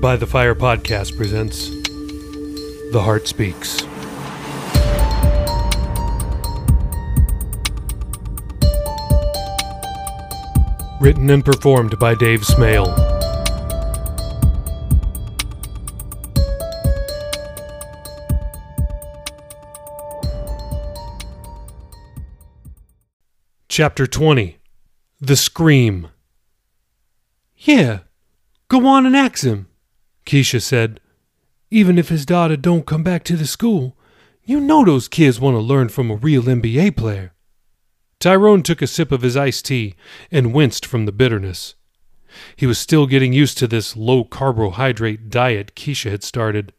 By the Fire podcast presents The Heart Speaks. Written and performed by Dave Smale. Chapter 20 The Scream. Yeah, go on and ask him, Keisha said. Even if his daughter don't come back to the school, you know those kids want to learn from a real NBA player. Tyrone took a sip of his iced tea and winced from the bitterness. He was still getting used to this low carbohydrate diet Keisha had started.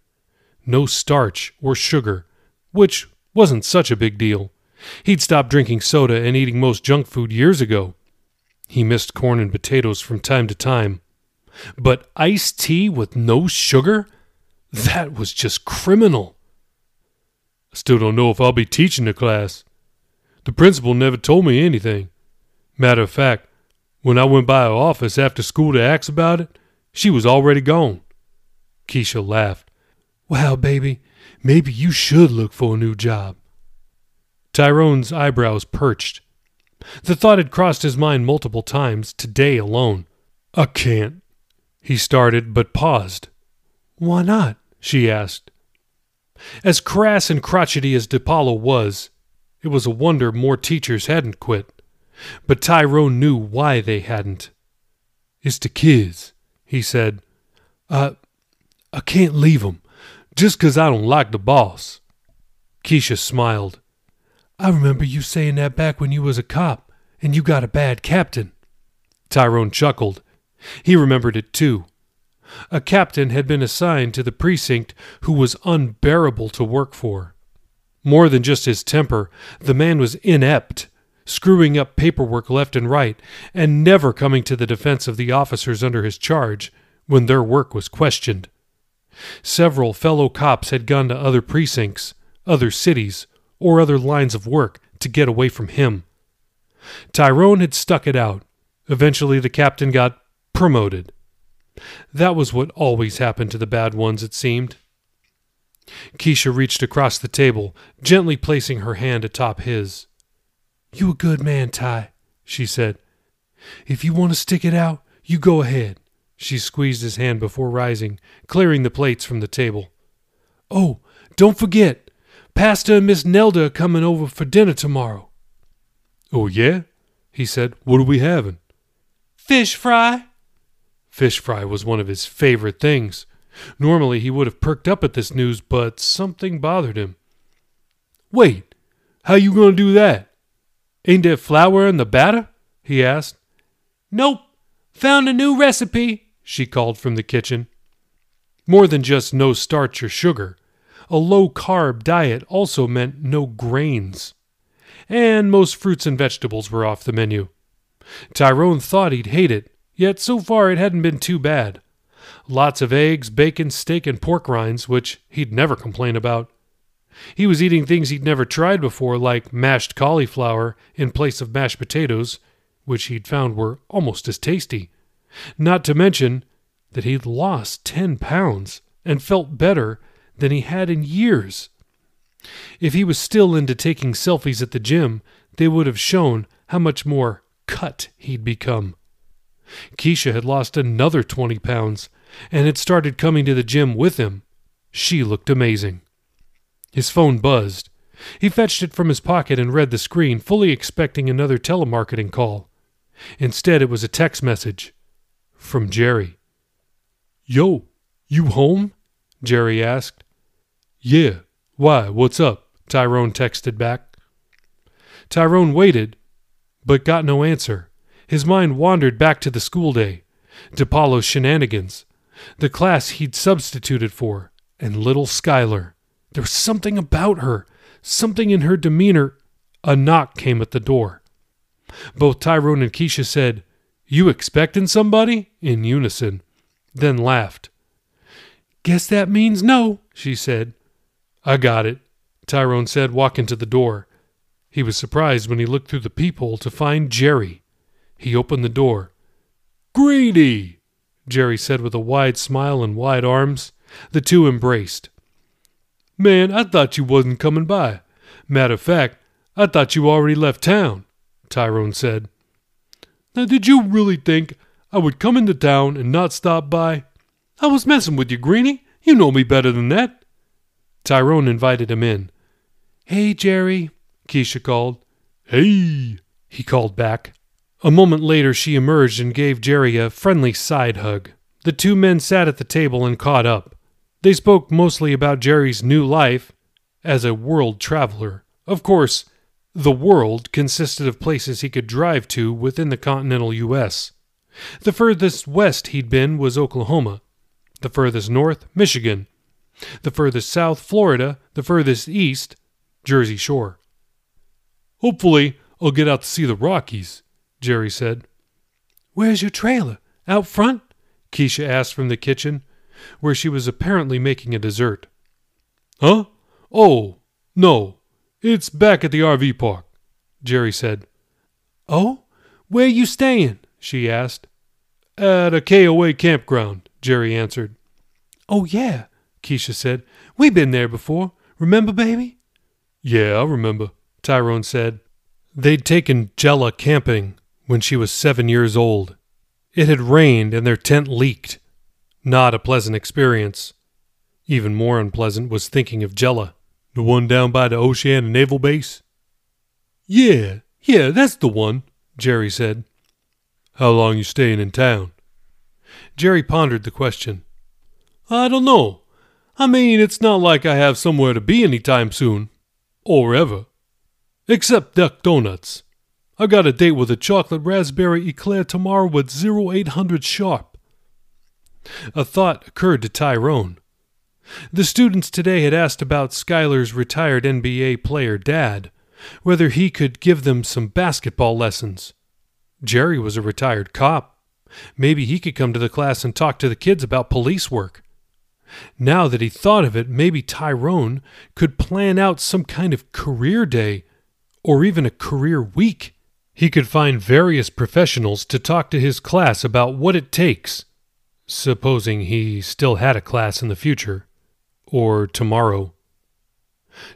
No starch or sugar, which wasn't such a big deal. He'd stopped drinking soda and eating most junk food years ago. He missed corn and potatoes from time to time. But iced tea with no sugar? That was just criminal. I still don't know if I'll be teaching the class. The principal never told me anything. Matter of fact, when I went by her office after school to ask about it, she was already gone. Keisha laughed. Well, baby, maybe you should look for a new job. Tyrone's eyebrows perched. The thought had crossed his mind multiple times, today alone. I can't. He started, but paused. Why not? she asked. As crass and crotchety as DePaulo was, it was a wonder more teachers hadn't quit. But Tyrone knew why they hadn't. It's the kids, he said. I, I can't leave 'em, just 'cause I don't like the boss. Keisha smiled. I remember you saying that back when you was a cop and you got a bad captain. Tyrone chuckled. He remembered it too. A captain had been assigned to the precinct who was unbearable to work for. More than just his temper, the man was inept, screwing up paperwork left and right, and never coming to the defense of the officers under his charge when their work was questioned. Several fellow cops had gone to other precincts, other cities, or other lines of work to get away from him. Tyrone had stuck it out. Eventually, the captain got promoted. That was what always happened to the bad ones, it seemed. Keisha reached across the table, gently placing her hand atop his. You a good man, Ty, she said. If you want to stick it out, you go ahead. She squeezed his hand before rising, clearing the plates from the table. Oh, don't forget, Pastor and Miss Nelda are coming over for dinner tomorrow. Oh, yeah? He said. What are we having? Fish fry. Fish fry was one of his favorite things. Normally he would have perked up at this news, but something bothered him. Wait, how you to do that? Ain't there flour in the batter? he asked. Nope. Found a new recipe, she called from the kitchen. More than just no starch or sugar. A low carb diet also meant no grains. And most fruits and vegetables were off the menu. Tyrone thought he'd hate it, yet so far it hadn't been too bad. Lots of eggs, bacon, steak, and pork rinds, which he'd never complain about. He was eating things he'd never tried before, like mashed cauliflower in place of mashed potatoes, which he'd found were almost as tasty. Not to mention that he'd lost ten pounds and felt better than he had in years. If he was still into taking selfies at the gym, they would have shown how much more cut he'd become. Keisha had lost another 20 pounds and had started coming to the gym with him. She looked amazing. His phone buzzed. He fetched it from his pocket and read the screen, fully expecting another telemarketing call. Instead, it was a text message from Jerry. Yo, you home? Jerry asked. Yeah. Why? What's up? Tyrone texted back. Tyrone waited, but got no answer. His mind wandered back to the school day, DePaulo's shenanigans, the class he'd substituted for, and little Schuyler. There was something about her, something in her demeanor. A knock came at the door. Both Tyrone and Keisha said, You expecting somebody? in unison, then laughed. Guess that means no, she said. I got it, Tyrone said, walking to the door. He was surprised when he looked through the peephole to find Jerry. He opened the door. Greeny! Jerry said with a wide smile and wide arms. The two embraced. Man, I thought you wasn't coming by. Matter of fact, I thought you already left town, Tyrone said. Now, did you really think I would come into town and not stop by? I was messing with you, Greenie. You know me better than that. Tyrone invited him in. Hey, Jerry, Keisha called. Hey, he called back. A moment later, she emerged and gave Jerry a friendly side hug. The two men sat at the table and caught up. They spoke mostly about Jerry's new life as a world traveler. Of course, the world consisted of places he could drive to within the continental U.S. The furthest west he'd been was Oklahoma, the furthest north, Michigan, the furthest south, Florida, the furthest east, Jersey Shore. Hopefully, I'll get out to see the Rockies, Jerry said. Where's your trailer? Out front? Keisha asked from the kitchen, where she was apparently making a dessert. Huh? Oh, no. It's back at the RV park, Jerry said. Oh? Where you staying? she asked. At a KOA campground, Jerry answered. Oh, yeah, Keisha said. We been there before. Remember, baby? Yeah, I remember, Tyrone said. They'd taken Jella camping when she was seven years old. It had rained and their tent leaked. Not a pleasant experience. Even more unpleasant was thinking of Jella, the one down by the Oceana Naval Base. Yeah, yeah, that's the one, Jerry said. How long you staying in town? Jerry pondered the question. I don't know. I mean, it's not like I have somewhere to be any time soon. Or ever. Except Duck Donuts. I got a date with a chocolate raspberry eclair tomorrow with 0800 sharp. A thought occurred to Tyrone. The students today had asked about Skylar's retired NBA player dad, whether he could give them some basketball lessons. Jerry was a retired cop. Maybe he could come to the class and talk to the kids about police work. Now that he thought of it, maybe Tyrone could plan out some kind of career day or even a career week. He could find various professionals to talk to his class about what it takes supposing he still had a class in the future, or tomorrow.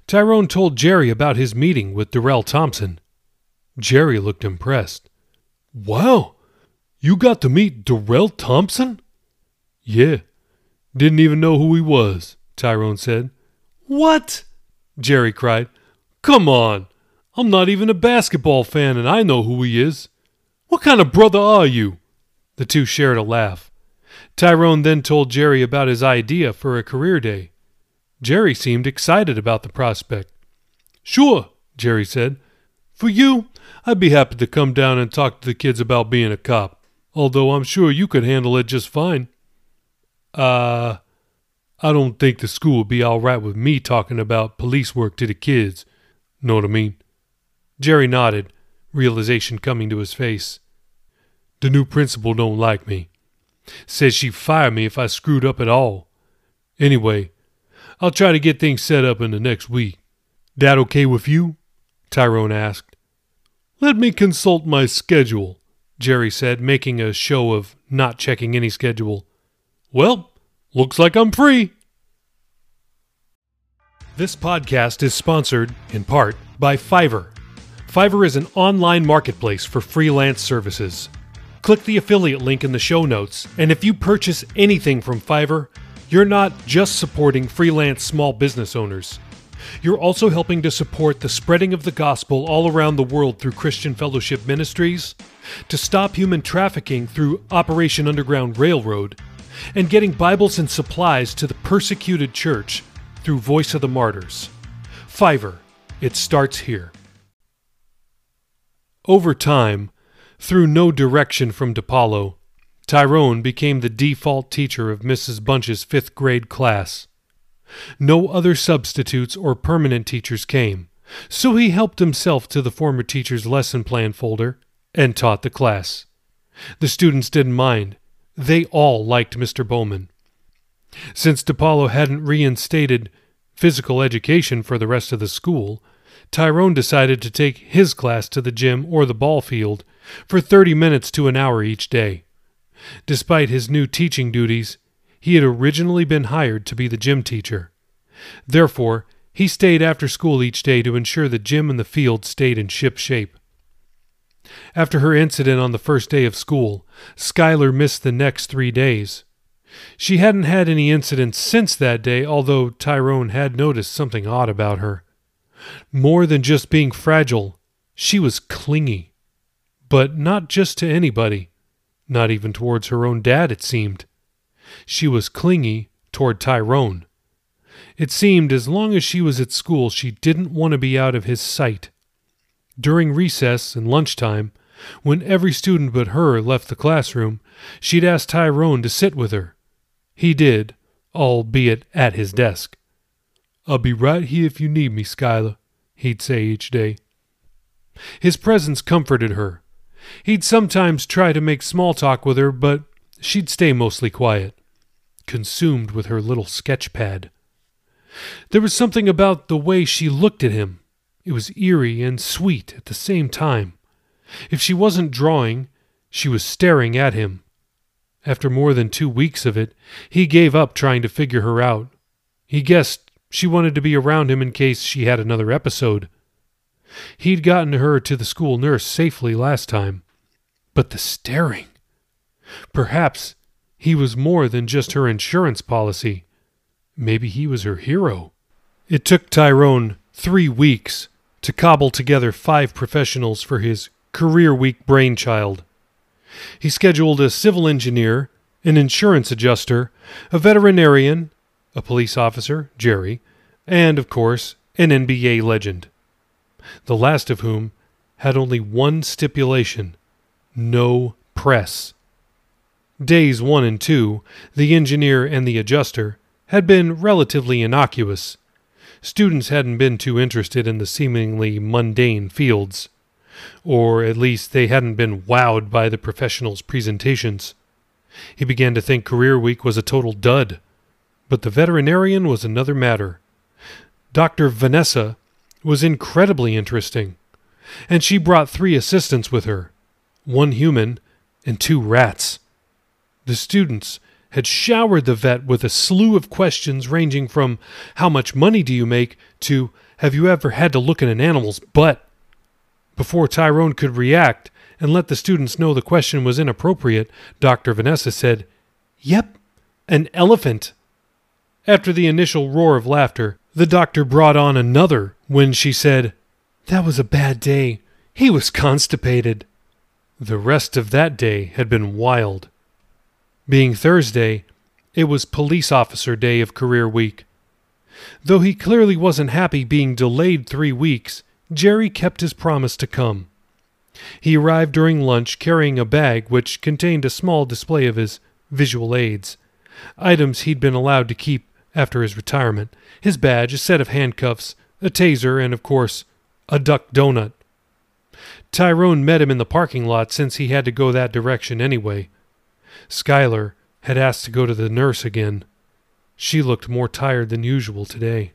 Tyrone told Jerry about his meeting with Darrell Thompson. Jerry looked impressed. Wow, you got to meet Darrell Thompson? Yeah, didn't even know who he was, Tyrone said. What? Jerry cried. Come on, I'm not even a basketball fan and I know who he is. What kind of brother are you? The two shared a laugh. Tyrone then told Jerry about his idea for a career day. Jerry seemed excited about the prospect. Sure, Jerry said. For you, I'd be happy to come down and talk to the kids about being a cop, although I'm sure you could handle it just fine. Uh, I don't think the school would be all right with me talking about police work to the kids. Know what I mean? Jerry nodded, realization coming to his face. The new principal don't like me. Says she'd fire me if I screwed up at all. Anyway, I'll try to get things set up in the next week. That okay with you? Tyrone asked. Let me consult my schedule, Jerry said, making a show of not checking any schedule. Well, looks like I'm free. This podcast is sponsored, in part, by Fiverr. Fiverr is an online marketplace for freelance services. Click the affiliate link in the show notes, and if you purchase anything from Fiverr, you're not just supporting freelance small business owners. You're also helping to support the spreading of the gospel all around the world through Christian Fellowship Ministries, to stop human trafficking through Operation Underground Railroad, and getting Bibles and supplies to the persecuted church through Voice of the Martyrs. Fiverr, it starts here. Over time, through no direction from DePaulo, Tyrone became the default teacher of Mrs. Bunch's fifth grade class. No other substitutes or permanent teachers came, so he helped himself to the former teacher's lesson plan folder and taught the class. The students didn't mind. They all liked Mr. Bowman. Since DePaulo hadn't reinstated physical education for the rest of the school, Tyrone decided to take his class to the gym or the ball field for 30 minutes to an hour each day. Despite his new teaching duties, he had originally been hired to be the gym teacher. Therefore, he stayed after school each day to ensure the gym and the field stayed in ship shape. After her incident on the first day of school, Schuyler missed the next three days. She hadn't had any incidents since that day, although Tyrone had noticed something odd about her. More than just being fragile, she was clingy. But not just to anybody, not even towards her own dad, it seemed. She was clingy toward Tyrone. It seemed as long as she was at school, she didn't want to be out of his sight. During recess and lunchtime, when every student but her left the classroom, she'd ask Tyrone to sit with her. He did, albeit at his desk. I'll be right here if you need me, Schuyler, he'd say each day. His presence comforted her. He'd sometimes try to make small talk with her, but she'd stay mostly quiet, consumed with her little sketch pad. There was something about the way she looked at him. It was eerie and sweet at the same time. If she wasn't drawing, she was staring at him. After more than two weeks of it, he gave up trying to figure her out. He guessed she wanted to be around him in case she had another episode. He'd gotten her to the school nurse safely last time. But the staring! Perhaps he was more than just her insurance policy. Maybe he was her hero. It took Tyrone three weeks to cobble together five professionals for his career week brainchild. He scheduled a civil engineer, an insurance adjuster, a veterinarian, a police officer, Jerry, and, of course, an NBA legend. The last of whom had only one stipulation no press. Days one and two, the engineer and the adjuster, had been relatively innocuous. Students hadn't been too interested in the seemingly mundane fields. Or at least they hadn't been wowed by the professionals' presentations. He began to think Career Week was a total dud. But the veterinarian was another matter. Dr. Vanessa was incredibly interesting, and she brought three assistants with her one human and two rats. The students had showered the vet with a slew of questions ranging from how much money do you make to have you ever had to look at an animal's butt? Before Tyrone could react and let the students know the question was inappropriate, Dr. Vanessa said, Yep, an elephant. After the initial roar of laughter, the doctor brought on another when she said, That was a bad day. He was constipated. The rest of that day had been wild. Being Thursday, it was police officer day of career week. Though he clearly wasn't happy being delayed three weeks, Jerry kept his promise to come. He arrived during lunch carrying a bag which contained a small display of his visual aids, items he'd been allowed to keep after his retirement his badge, a set of handcuffs, a taser, and, of course, a duck donut. Tyrone met him in the parking lot since he had to go that direction anyway. Schuyler had asked to go to the nurse again. She looked more tired than usual today.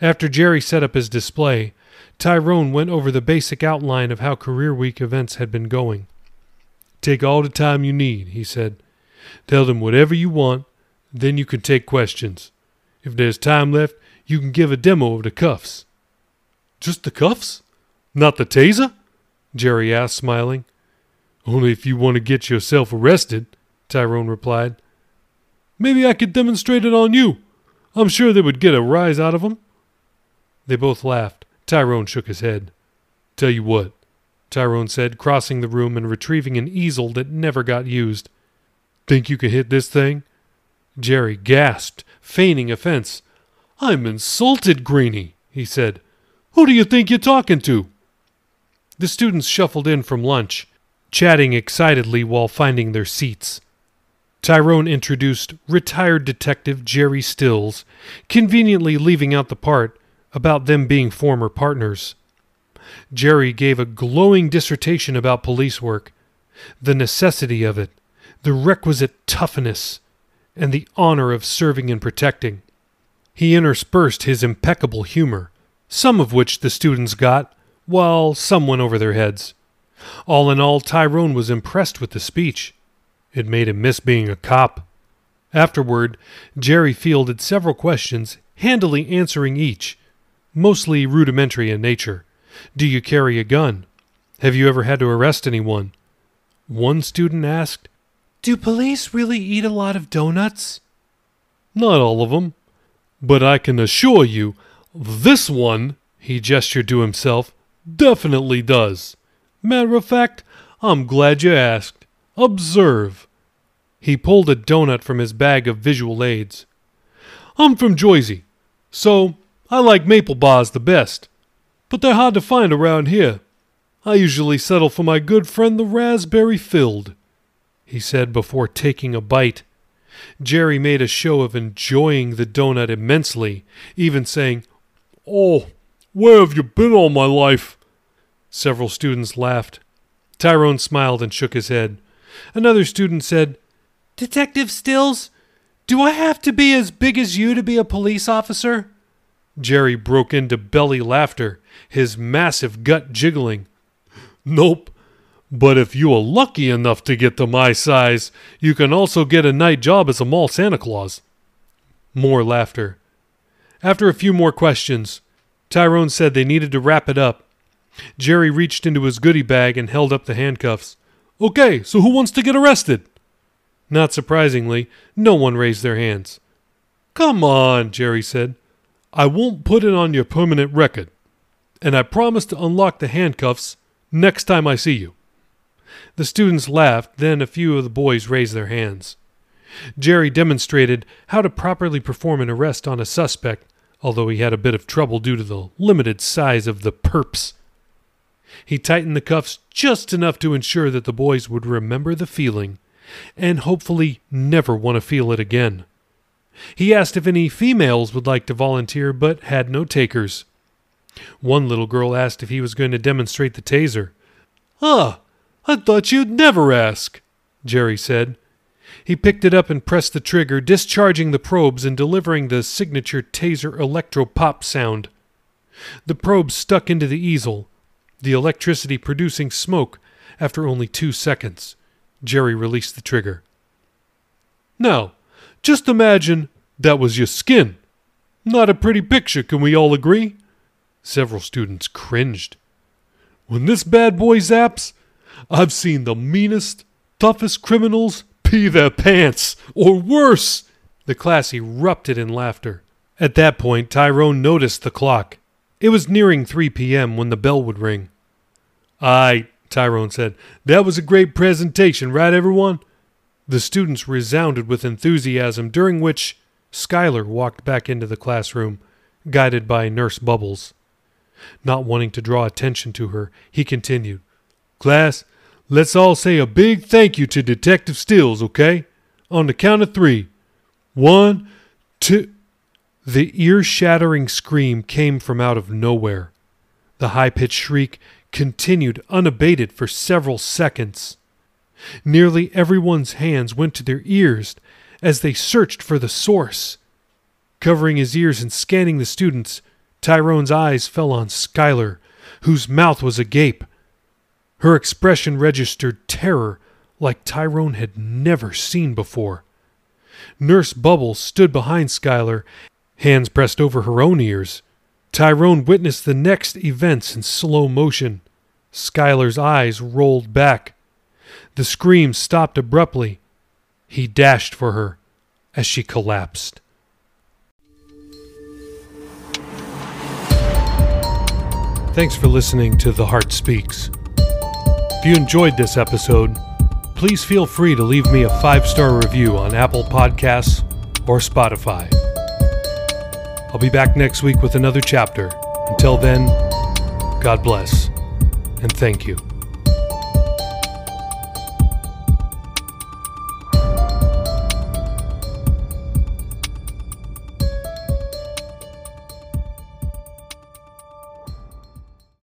After Jerry set up his display, Tyrone went over the basic outline of how Career Week events had been going. Take all the time you need, he said. Tell them whatever you want, then you can take questions. If there's time left, you can give a demo of the cuffs. Just the cuffs? Not the taser? Jerry asked, smiling. Only if you want to get yourself arrested, Tyrone replied. Maybe I could demonstrate it on you. I'm sure they would get a rise out of 'em." They both laughed. Tyrone shook his head. Tell you what, Tyrone said, crossing the room and retrieving an easel that never got used. Think you could hit this thing? Jerry gasped, feigning offense. I'm insulted, Greeny, he said. Who do you think you're talking to? The students shuffled in from lunch chatting excitedly while finding their seats. Tyrone introduced retired detective Jerry Stills, conveniently leaving out the part about them being former partners. Jerry gave a glowing dissertation about police work, the necessity of it, the requisite toughness, and the honor of serving and protecting. He interspersed his impeccable humor, some of which the students got, while some went over their heads. All in all, Tyrone was impressed with the speech. It made him miss being a cop. Afterward, Jerry fielded several questions, handily answering each, mostly rudimentary in nature. Do you carry a gun? Have you ever had to arrest anyone? One student asked, Do police really eat a lot of donuts? Not all of them, but I can assure you, this one, he gestured to himself, definitely does. Matter of fact, I'm glad you asked. Observe. He pulled a donut from his bag of visual aids. I'm from Jersey, so I like maple bars the best, but they're hard to find around here. I usually settle for my good friend the raspberry filled, he said before taking a bite. Jerry made a show of enjoying the donut immensely, even saying, Oh, where have you been all my life? Several students laughed. Tyrone smiled and shook his head. Another student said, Detective Stills, do I have to be as big as you to be a police officer? Jerry broke into belly laughter, his massive gut jiggling. Nope. But if you are lucky enough to get to my size, you can also get a night job as a mall Santa Claus. More laughter. After a few more questions, Tyrone said they needed to wrap it up. Jerry reached into his goodie bag and held up the handcuffs. Okay, so who wants to get arrested? Not surprisingly, no one raised their hands. Come on, Jerry said. I won't put it on your permanent record. And I promise to unlock the handcuffs next time I see you. The students laughed, then a few of the boys raised their hands. Jerry demonstrated how to properly perform an arrest on a suspect, although he had a bit of trouble due to the limited size of the perps. He tightened the cuffs just enough to ensure that the boys would remember the feeling and hopefully never want to feel it again. He asked if any females would like to volunteer, but had no takers. One little girl asked if he was going to demonstrate the taser. Ah, I thought you'd never ask, Jerry said. He picked it up and pressed the trigger, discharging the probes and delivering the signature taser electro pop sound. The probes stuck into the easel, the electricity producing smoke after only two seconds. Jerry released the trigger. Now, just imagine that was your skin. Not a pretty picture, can we all agree? Several students cringed. When this bad boy zaps, I've seen the meanest, toughest criminals pee their pants, or worse. The class erupted in laughter. At that point, Tyrone noticed the clock. It was nearing 3 p.m. when the bell would ring. Aye, Tyrone said. That was a great presentation, right, everyone? The students resounded with enthusiasm, during which Schuyler walked back into the classroom, guided by Nurse Bubbles. Not wanting to draw attention to her, he continued, Class, let's all say a big thank you to Detective Stills, okay? On the count of three. One, two. The ear shattering scream came from out of nowhere. The high pitched shriek continued unabated for several seconds. Nearly everyone's hands went to their ears as they searched for the source. Covering his ears and scanning the students, Tyrone's eyes fell on Skylar, whose mouth was agape. Her expression registered terror like Tyrone had never seen before. Nurse Bubbles stood behind Skylar, hands pressed over her own ears. Tyrone witnessed the next events in slow motion. Skylar's eyes rolled back. The scream stopped abruptly. He dashed for her as she collapsed. Thanks for listening to The Heart Speaks. If you enjoyed this episode, please feel free to leave me a five star review on Apple Podcasts or Spotify. I'll be back next week with another chapter. Until then, God bless and thank you.